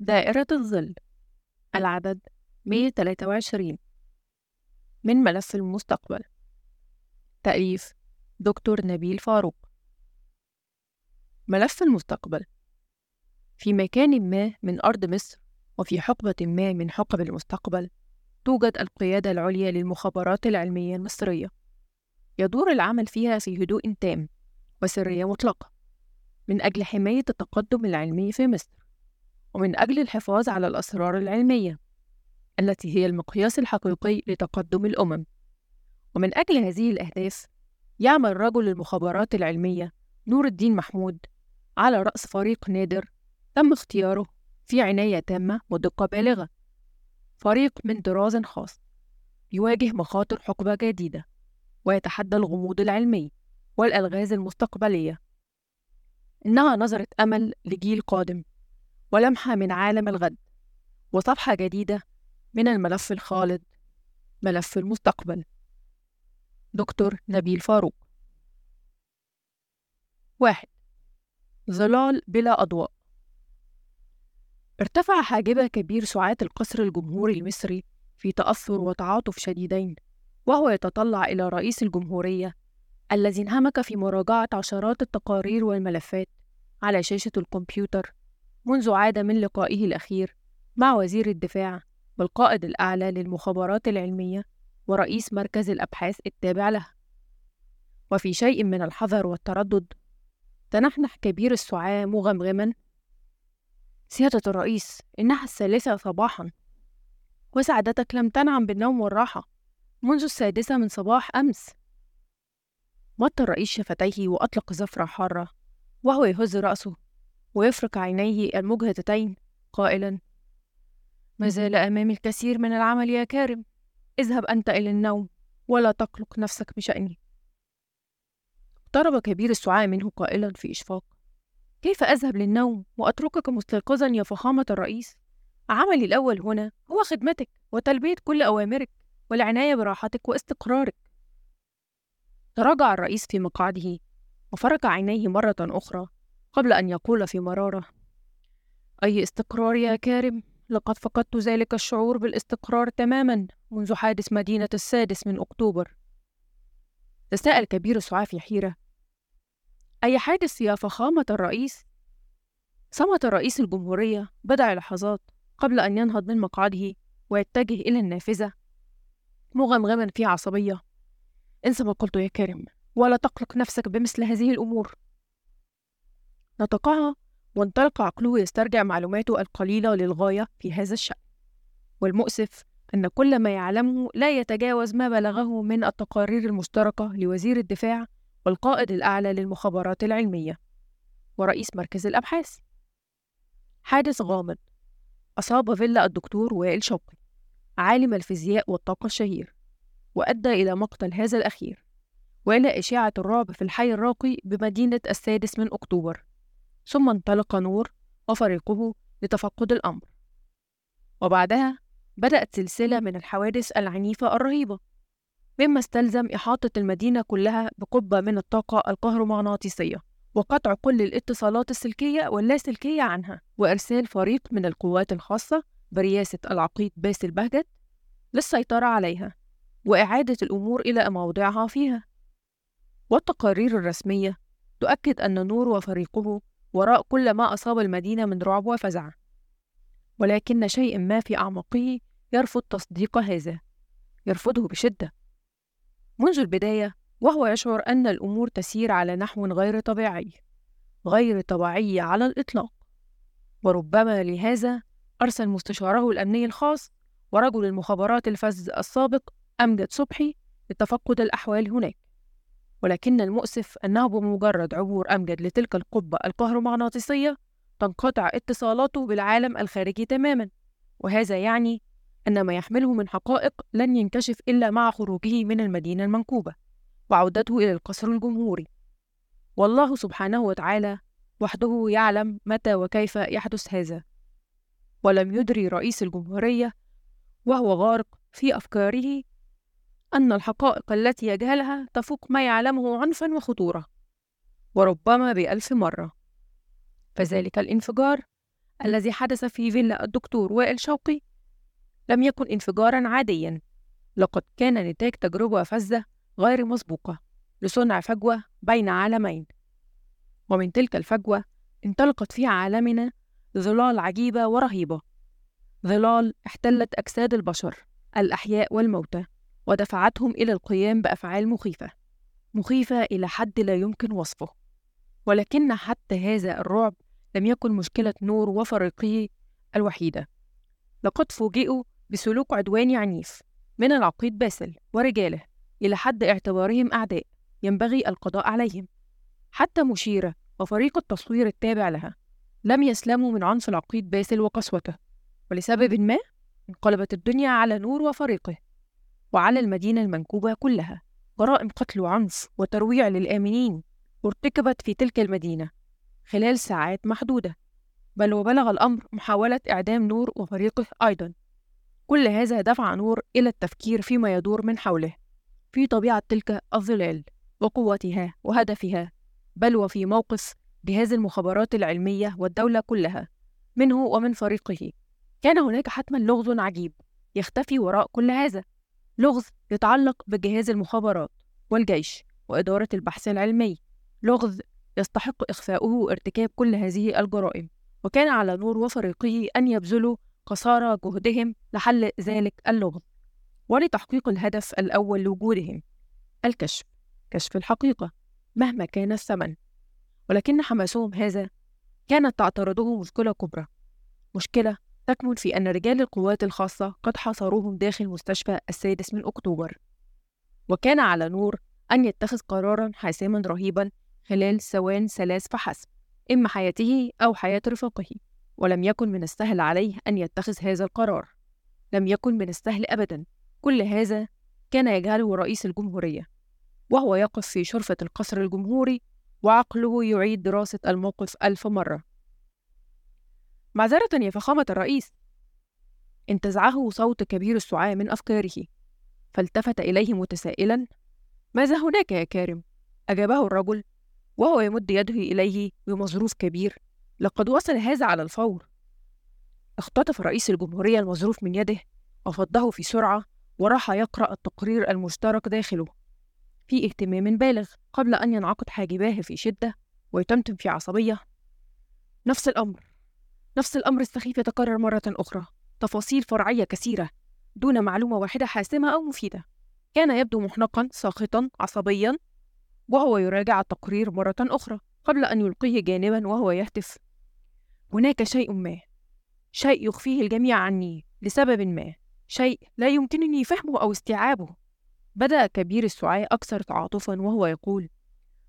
دائرة الظل العدد 123 من ملف المستقبل. تأليف دكتور نبيل فاروق. ملف المستقبل في مكان ما من أرض مصر وفي حقبة ما من حقب المستقبل توجد القيادة العليا للمخابرات العلمية المصرية. يدور العمل فيها في هدوء تام وسرية مطلقة من أجل حماية التقدم العلمي في مصر. ومن أجل الحفاظ على الأسرار العلمية التي هي المقياس الحقيقي لتقدم الأمم. ومن أجل هذه الأهداف يعمل رجل المخابرات العلمية نور الدين محمود على رأس فريق نادر تم اختياره في عناية تامة ودقة بالغة. فريق من طراز خاص يواجه مخاطر حقبة جديدة ويتحدى الغموض العلمي والألغاز المستقبلية. إنها نظرة أمل لجيل قادم. ولمحة من عالم الغد وصفحة جديدة من الملف الخالد ملف المستقبل. دكتور نبيل فاروق. واحد. ظلال بلا أضواء. ارتفع حاجب كبير سعاة القصر الجمهوري المصري في تأثر وتعاطف شديدين وهو يتطلع إلى رئيس الجمهورية الذي انهمك في مراجعة عشرات التقارير والملفات على شاشة الكمبيوتر منذ عاد من لقائه الأخير مع وزير الدفاع والقائد الأعلى للمخابرات العلمية ورئيس مركز الأبحاث التابع له وفي شيء من الحذر والتردد تنحنح كبير السعاة مغمغما. سيادة الرئيس إنها الثالثة صباحا. وسعادتك لم تنعم بالنوم والراحة منذ السادسة من صباح أمس. مط الرئيس شفتيه وأطلق زفرة حارة وهو يهز رأسه. ويفرك عينيه المجهدتين. قائلا ما زال أمامي الكثير من العمل يا كارم. اذهب أنت إلى النوم ولا تقلق نفسك بشأني. اقترب كبير السعاة منه قائلا في إشفاق. كيف أذهب للنوم وأتركك مستيقظا يا فخامة الرئيس؟ عملي الأول هنا هو خدمتك وتلبية كل أوامرك والعناية براحتك واستقرارك. تراجع الرئيس في مقعده وفرك عينيه مرة أخرى. قبل أن يقول في مرارة أي استقرار يا كارم؟ لقد فقدت ذلك الشعور بالاستقرار تماما منذ حادث مدينة السادس من أكتوبر. تساءل كبير السعاة في حيرة. أي حادث يا فخامة الرئيس؟ صمت رئيس الجمهورية بضع لحظات قبل أن ينهض من مقعده ويتجه إلى النافذة. مغمغما في عصبية. انسى ما قلت يا كريم ولا تقلق نفسك بمثل هذه الأمور. نطقها وانطلق عقله يسترجع معلوماته القليلة للغاية في هذا الشأن. والمؤسف أن كل ما يعلمه لا يتجاوز ما بلغه من التقارير المشتركة لوزير الدفاع والقائد الأعلى للمخابرات العلمية. ورئيس مركز الأبحاث. حادث غامض. أصاب فيلا الدكتور وائل شوقي عالم الفيزياء والطاقة الشهير وأدى إلى مقتل هذا الأخير. وإلى إشاعة الرعب في الحي الراقي بمدينة السادس من أكتوبر. ثم انطلق نور وفريقه لتفقد الأمر. وبعدها بدأت سلسلة من الحوادث العنيفة الرهيبة مما استلزم إحاطة المدينة كلها بقبة من الطاقة الكهرومغناطيسية وقطع كل الاتصالات السلكية واللاسلكية عنها وإرسال فريق من القوات الخاصة برئاسة العقيد باسل بهجت للسيطرة عليها وإعادة الأمور إلى مواضعها فيها. والتقارير الرسمية تؤكد أن نور وفريقه وراء كل ما أصاب المدينة من رعب وفزع. ولكن شيء ما في أعماقه يرفض تصديق هذا يرفضه بشدة. منذ البداية وهو يشعر أن الأمور تسير على نحو غير طبيعي غير طبيعي على الإطلاق. وربما لهذا أرسل مستشاره الأمني الخاص ورجل المخابرات الفز السابق أمجد صبحي لتفقد الأحوال هناك. ولكن المؤسف أنه بمجرد عبور أمجد لتلك القبة الكهرومغناطيسية تنقطع اتصالاته بالعالم الخارجي تماما. وهذا يعني أن ما يحمله من حقائق لن ينكشف إلا مع خروجه من المدينة المنكوبة وعودته إلى القصر الجمهوري. والله سبحانه وتعالى وحده يعلم متى وكيف يحدث هذا. ولم يدري رئيس الجمهورية وهو غارق في أفكاره أن الحقائق التي يجهلها تفوق ما يعلمه عنفا وخطورة وربما بألف مرة. فذلك الانفجار الذي حدث في فيلا الدكتور وائل شوقي لم يكن انفجارا عاديا. لقد كان نتاج تجربة فذة غير مسبوقة لصنع فجوة بين عالمين. ومن تلك الفجوة انطلقت في عالمنا ظلال عجيبة ورهيبة ظلال احتلت أجساد البشر الأحياء والموتى. ودفعتهم إلى القيام بأفعال مخيفة مخيفة إلى حد لا يمكن وصفه. ولكن حتى هذا الرعب لم يكن مشكلة نور وفريقه الوحيدة. لقد فوجئوا بسلوك عدواني عنيف من العقيد باسل ورجاله إلى حد اعتبارهم أعداء ينبغي القضاء عليهم. حتى مشيرة وفريق التصوير التابع لها لم يسلموا من عنف العقيد باسل وقسوته. ولسبب ما؟ انقلبت الدنيا على نور وفريقه. وعلى المدينة المنكوبة كلها. جرائم قتل وعنف وترويع للآمنين ارتكبت في تلك المدينة خلال ساعات محدودة بل وبلغ الأمر محاولة إعدام نور وفريقه أيضا. كل هذا دفع نور إلى التفكير فيما يدور من حوله في طبيعة تلك الظلال وقوتها وهدفها بل وفي موقف جهاز المخابرات العلمية والدولة كلها منه ومن فريقه. كان هناك حتما لغز عجيب يختفي وراء كل هذا. لغز يتعلق بجهاز المخابرات والجيش وإدارة البحث العلمي. لغز يستحق إخفاؤه وارتكاب كل هذه الجرائم وكان على نور وفريقه أن يبذلوا قصارى جهدهم لحل ذلك اللغز ولتحقيق الهدف الأول لوجودهم الكشف كشف الحقيقة مهما كان الثمن. ولكن حماسهم هذا كانت تعترضه مشكلة كبرى مشكلة تكمن في أن رجال القوات الخاصة قد حاصروهم داخل مستشفى السادس من أكتوبر. وكان على نور أن يتخذ قرارا حاسما رهيبا خلال ثوان ثلاث فحسب إما حياته أو حياة رفاقه. ولم يكن من السهل عليه أن يتخذ هذا القرار. لم يكن من السهل أبدا. كل هذا كان يجهله رئيس الجمهورية. وهو يقف في شرفة القصر الجمهوري وعقله يعيد دراسة الموقف ألف مرة. معذرة يا فخامة الرئيس. انتزعه صوت كبير السعاة من أفكاره. فالتفت إليه متسائلا. ماذا هناك يا كارم؟ أجابه الرجل وهو يمد يده إليه بمظروف كبير. لقد وصل هذا على الفور. اختطف رئيس الجمهورية المظروف من يده وفضه في سرعة وراح يقرأ التقرير المشترك داخله. في اهتمام بالغ قبل أن ينعقد حاجباه في شدة ويتمتم في عصبية. نفس الأمر. نفس الأمر السخيف يتكرر مرة أخرى. تفاصيل فرعية كثيرة دون معلومة واحدة حاسمة أو مفيدة. كان يبدو محنقا ساخطا عصبيا وهو يراجع التقرير مرة أخرى قبل أن يلقيه جانبا وهو يهتف هناك شيء ما. شيء يخفيه الجميع عني لسبب ما. شيء لا يمكنني فهمه أو استيعابه. بدأ كبير السعاة أكثر تعاطفا وهو يقول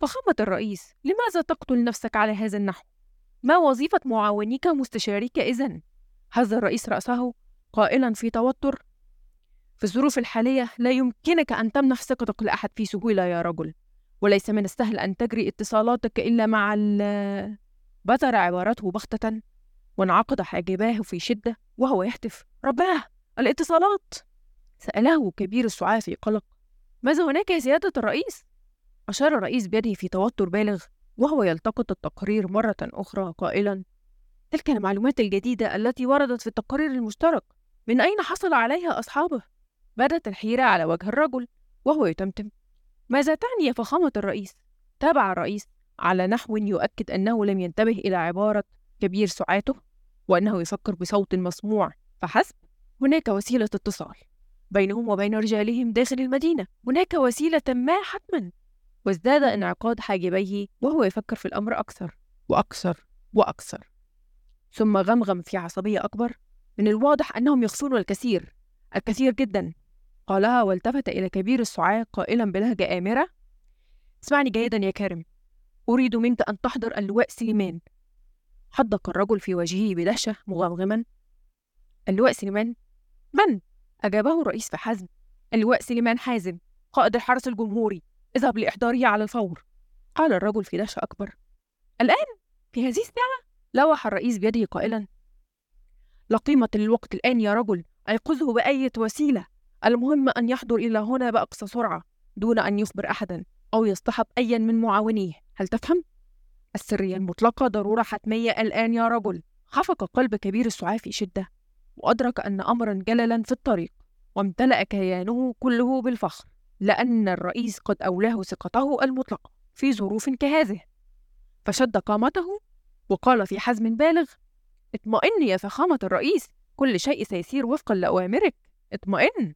فخامة الرئيس لماذا تقتل نفسك على هذا النحو؟ ما وظيفة معاونيك ومستشاريك إذن؟ هز الرئيس رأسه قائلا في توتر. في الظروف الحالية لا يمكنك أن تمنح ثقتك لأحد في سهولة يا رجل وليس من السهل أن تجري اتصالاتك إلا مع ال بتر عبارته بغتة وانعقد حاجباه في شدة وهو يهتف. رباه! الاتصالات! سأله كبير السعاة في قلق. ماذا هناك يا سيادة الرئيس؟ أشار الرئيس بيده في توتر بالغ. وهو يلتقط التقرير مرة أخرى قائلا تلك المعلومات الجديدة التي وردت في التقرير المشترك من أين حصل عليها أصحابه؟ بدت الحيرة على وجه الرجل وهو يتمتم ماذا تعني يا فخامة الرئيس؟ تابع الرئيس على نحو يؤكد أنه لم ينتبه إلى عبارة كبير سعاته وأنه يفكر بصوت مسموع فحسب هناك وسيلة اتصال بينهم وبين رجالهم داخل المدينة هناك وسيلة ما حتما وازداد انعقاد حاجبيه وهو يفكر في الأمر أكثر. وأكثر وأكثر. ثم غمغم في عصبية أكبر من الواضح أنهم يخفون الكثير الكثير جدا. قالها والتفت إلى كبير السعاة قائلا بلهجة آمرة اسمعني جيدا يا كارم أريد منك أن تحضر اللواء سليمان. حدق الرجل في وجهه بدهشة مغمغما. اللواء سليمان؟ من؟ أجابه الرئيس بحزم اللواء سليمان حازم قائد الحرس الجمهوري. اذهب لإحضاره على الفور. قال الرجل في دهشة أكبر. الآن؟ في هذه الساعة؟ لوح الرئيس بيده قائلا. لا قيمة للوقت الآن يا رجل أيقظه بأية وسيلة؟ المهم أن يحضر إلى هنا بأقصى سرعة دون أن يخبر أحدا أو يصطحب أيا من معاونيه. هل تفهم؟ السرية المطلقة ضرورة حتمية الآن يا رجل. خفق قلب كبير السعاة في شدة وأدرك أن أمرا جللا في الطريق وامتلأ كيانه كله بالفخر. لأن الرئيس قد أولاه ثقته المطلقة في ظروف كهذه. فشد قامته وقال في حزم بالغ اطمئن يا فخامة الرئيس كل شيء سيسير وفقا لأوامرك. اطمئن.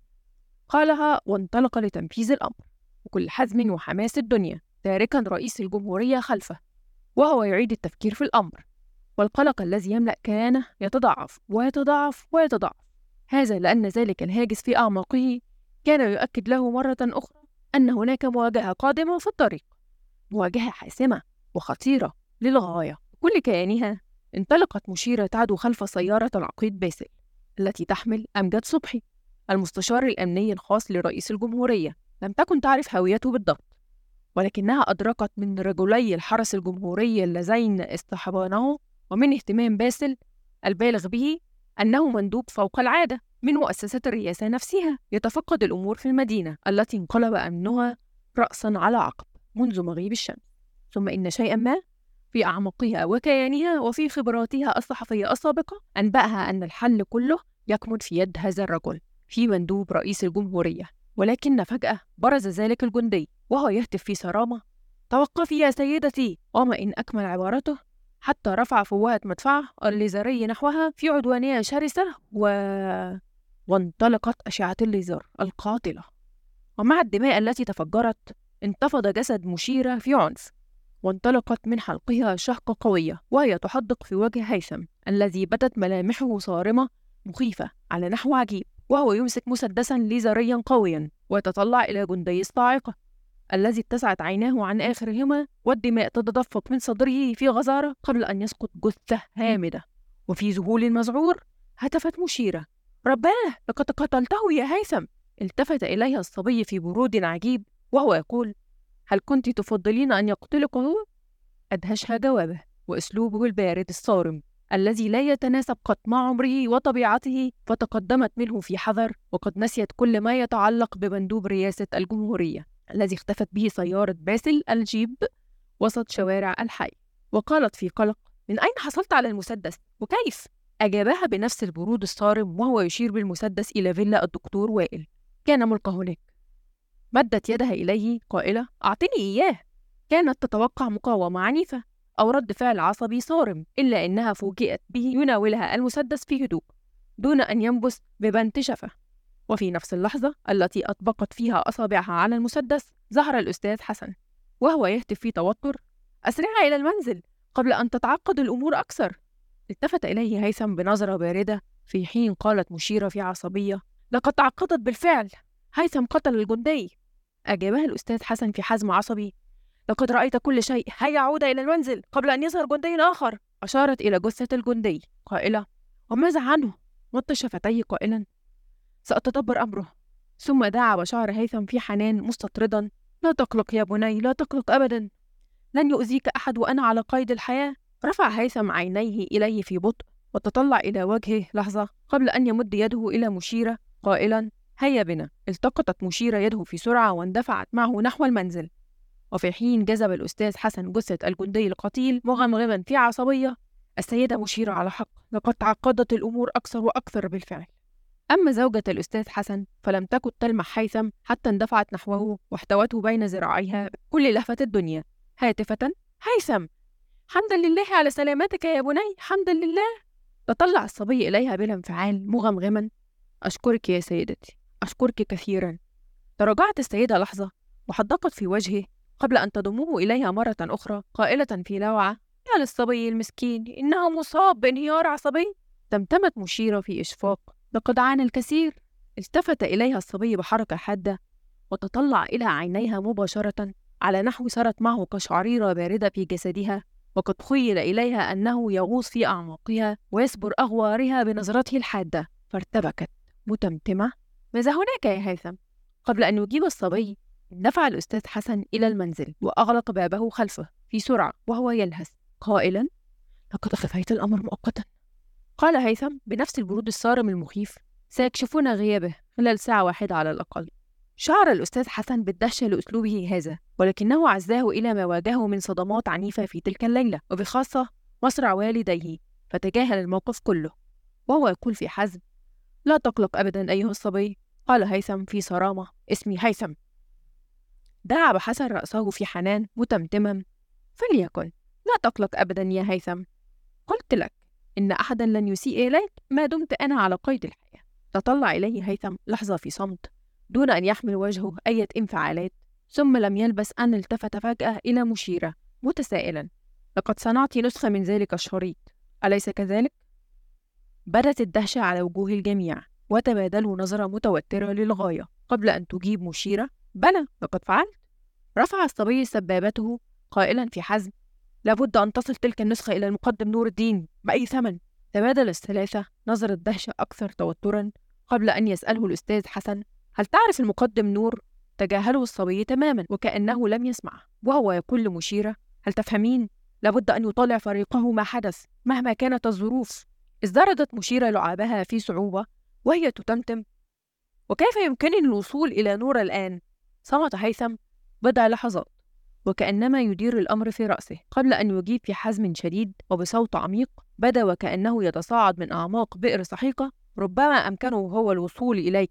قالها وانطلق لتنفيذ الأمر بكل حزم وحماس الدنيا تاركا رئيس الجمهورية خلفه وهو يعيد التفكير في الأمر. والقلق الذي يملأ كيانه يتضاعف ويتضاعف ويتضاعف. هذا لأن ذلك الهاجس في أعماقه كان يؤكد له مرة أخرى أن هناك مواجهة قادمة في الطريق. مواجهة حاسمة وخطيرة للغاية. كل كيانها انطلقت مشيرة تعدو خلف سيارة العقيد باسل التي تحمل أمجد صبحي المستشار الأمني الخاص لرئيس الجمهورية. لم تكن تعرف هويته بالضبط ولكنها أدركت من رجلي الحرس الجمهوري اللذين اصطحبانه ومن اهتمام باسل البالغ به أنه مندوب فوق العادة. من مؤسسات الرئاسة نفسها يتفقد الأمور في المدينة التي انقلب أمنها رأسا على عقب منذ مغيب الشمس. ثم إن شيئا ما في أعماقها وكيانها وفي خبراتها الصحفية السابقة أنبأها أن الحل كله يكمن في يد هذا الرجل في مندوب رئيس الجمهورية. ولكن فجأة برز ذلك الجندي وهو يهتف في صرامة. توقفي يا سيدتي! وما إن أكمل عبارته حتى رفع فوهة مدفعه الليزري نحوها في عدوانية شرسة و... وانطلقت أشعة الليزر القاتلة. ومع الدماء التي تفجرت انتفض جسد مشيرة في عنف وانطلقت من حلقها شهقة قوية وهي تحدق في وجه هيثم الذي بدت ملامحه صارمة مخيفة على نحو عجيب. وهو يمسك مسدسا ليزريا قويا ويتطلع إلى جندي الصاعقة الذي اتسعت عيناه عن آخرهما والدماء تتدفق من صدره في غزارة قبل أن يسقط جثة هامدة. وفي ذهول مذعور هتفت مشيرة. رباه لقد قتلته يا هيثم التفت إليها الصبي في برود عجيب وهو يقول هل كنت تفضلين أن يقتلك هو؟ أدهشها جوابه وأسلوبه البارد الصارم الذي لا يتناسب قط مع عمره وطبيعته فتقدمت منه في حذر وقد نسيت كل ما يتعلق بمندوب رئاسة الجمهورية الذي اختفت به سيارة باسل الجيب وسط شوارع الحي وقالت في قلق من أين حصلت على المسدس وكيف؟ أجابها بنفس البرود الصارم وهو يشير بالمسدس إلى فيلا الدكتور وائل. كان ملقى هناك. مدت يدها إليه قائلة أعطني إياه. كانت تتوقع مقاومة عنيفة أو رد فعل عصبي صارم إلا إنها فوجئت به يناولها المسدس في هدوء دون أن ينبس ببنت شفة. وفي نفس اللحظة التي أطبقت فيها أصابعها على المسدس ظهر الأستاذ حسن وهو يهتف في توتر أسرعي إلى المنزل قبل أن تتعقد الأمور أكثر. التفت إليه هيثم بنظرة باردة في حين قالت مشيرة في عصبية لقد تعقدت بالفعل هيثم قتل الجندي. أجابها الأستاذ حسن في حزم عصبي لقد رأيت كل شيء هيا عود إلى المنزل قبل أن يظهر جندي آخر. أشارت إلى جثة الجندي قائلة وماذا عنه؟ مط شفتيه قائلا سأتدبر أمره. ثم دعا بشار هيثم في حنان مستطردا لا تقلق يا بني لا تقلق أبدا لن يؤذيك أحد وأنا على قيد الحياة. رفع هيثم عينيه إليه في بطء وتطلع إلى وجهه لحظة قبل أن يمد يده إلى مشيرة قائلا هيا بنا. التقطت مشيرة يده في سرعة واندفعت معه نحو المنزل. وفي حين جذب الأستاذ حسن جثة الجندي القتيل مغمغما في عصبية السيدة مشيرة على حق لقد تعقدت الأمور أكثر وأكثر بالفعل. أما زوجة الأستاذ حسن فلم تكن تلمح هيثم حتى اندفعت نحوه واحتوته بين ذراعيها كل لهفة الدنيا. هاتفة هيثم! حمدا لله على سلامتك يا بني حمدا لله. تطلع الصبي إليها بلا انفعال مغمغما. أشكرك يا سيدتي أشكرك كثيرا. تراجعت السيدة لحظة. وحدقت في وجهه قبل أن تضمه إليها مرة أخرى قائلة في لوعة يا للصبي المسكين إنه مصاب بانهيار عصبي. تمتمت مشيرة في إشفاق لقد عانى الكثير. التفت إليها الصبي بحركة حادة وتطلع إلى عينيها مباشرة على نحو سرت معه قشعريرة باردة في جسدها. وقد خيل إليها أنه يغوص في أعماقها ويسبر أغوارها بنظرته الحادة فارتبكت. متمتمة. ماذا هناك يا هيثم؟ قبل أن يجيب الصبي دفع الأستاذ حسن إلى المنزل وأغلق بابه خلفه في سرعة وهو يلهث. قائلا لقد أخفيت الأمر مؤقتا. قال هيثم بنفس البرود الصارم المخيف سيكشفون غيابه خلال ساعة واحدة على الأقل. شعر الأستاذ حسن بالدهشة لأسلوبه هذا ولكنه عزاه إلى ما واجهه من صدمات عنيفة في تلك الليلة وبخاصة مصرع والديه فتجاهل الموقف كله. وهو يقول في حزم لا تقلق أبدا أيها الصبي قال هيثم في صرامة اسمي هيثم. دعب حسن رأسه في حنان متمتما فليكن لا تقلق أبدا يا هيثم. قلت لك إن أحدا لن يسيء إليك ما دمت أنا على قيد الحياة. تطلع إليه هيثم لحظة في صمت. دون أن يحمل وجهه أي انفعالات ثم لم يلبس أن التفت فجأة إلى مشيرة. متسائلا. لقد صنعت نسخة من ذلك الشريط. أليس كذلك؟ بدت الدهشة على وجوه الجميع وتبادلوا نظرة متوترة للغاية. قبل أن تجيب مشيرة؟ بلى لقد فعلت. رفع الصبي سبابته قائلا في حزم. لابد أن تصل تلك النسخة إلى المقدم نور الدين. بأي ثمن؟ تبادل الثلاثة نظرة دهشة أكثر توترا قبل أن يسأله الأستاذ حسن. هل تعرف المقدم نور؟ تجاهله الصبي تماما وكأنه لم يسمع وهو يقول لمشيرة هل تفهمين؟ لابد أن يطالع فريقه ما حدث مهما كانت الظروف ازدردت مشيرة لعابها في صعوبة وهي تتمتم وكيف يمكنني الوصول إلى نور الآن؟ صمت هيثم بضع لحظات وكأنما يدير الأمر في رأسه قبل أن يجيب في حزم شديد وبصوت عميق بدا وكأنه يتصاعد من أعماق بئر سحيقة ربما أمكنه هو الوصول إليك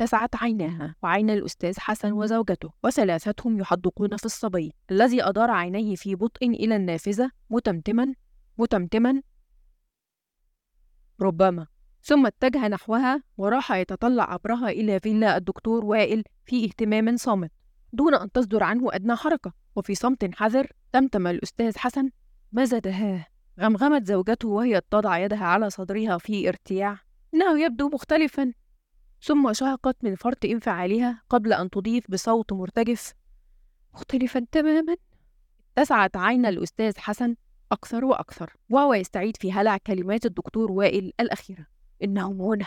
اتسعت عيناها وعين الأستاذ حسن وزوجته وثلاثتهم يحدقون في الصبي الذي أدار عينيه في بطء إلى النافذة متمتما متمتما. ربما. ثم اتجه نحوها وراح يتطلع عبرها إلى فيلا الدكتور وائل في اهتمام صامت دون أن تصدر عنه أدنى حركة. وفي صمت حذر تمتم الأستاذ حسن. ماذا دهاه غمغمت زوجته وهي تضع يدها على صدرها في ارتياع. إنه يبدو مختلفا. ثم شهقت من فرط انفعالها قبل أن تضيف بصوت مرتجف. مختلفا تماما. اتسعت عين الأستاذ حسن أكثر وأكثر وهو يستعيد في هلع كلمات الدكتور وائل الأخيرة. إنهم هنا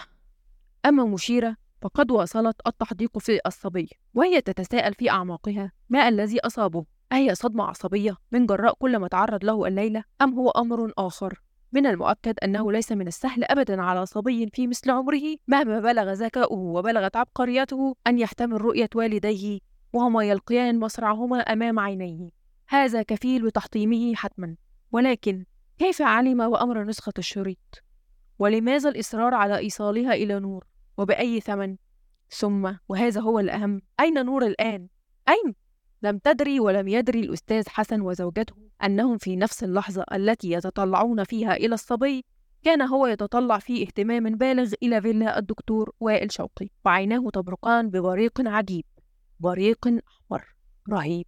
أما مشيرة فقد واصلت التحديق في الصبي وهي تتساءل في أعماقها ما الذي أصابه؟ أهي صدمة عصبية من جراء كل ما تعرض له الليلة أم هو أمر آخر؟ من المؤكد أنه ليس من السهل أبدا على صبي في مثل عمره مهما بلغ ذكاؤه وبلغت عبقريته أن يحتمل رؤية والديه وهما يلقيان مصرعهما أمام عينيه هذا كفيل بتحطيمه حتما ولكن كيف علم وأمر نسخة الشريط؟ ولماذا الإصرار على إيصالها إلى نور؟ وبأي ثمن؟ ثم وهذا هو الأهم أين نور الآن؟ أين؟ لم تدري ولم يدري الأستاذ حسن وزوجته أنهم في نفس اللحظة التي يتطلعون فيها إلى الصبي كان هو يتطلع في اهتمام بالغ إلى فيلا الدكتور وائل شوقي وعيناه تبرقان ببريق عجيب بريق أحمر رهيب.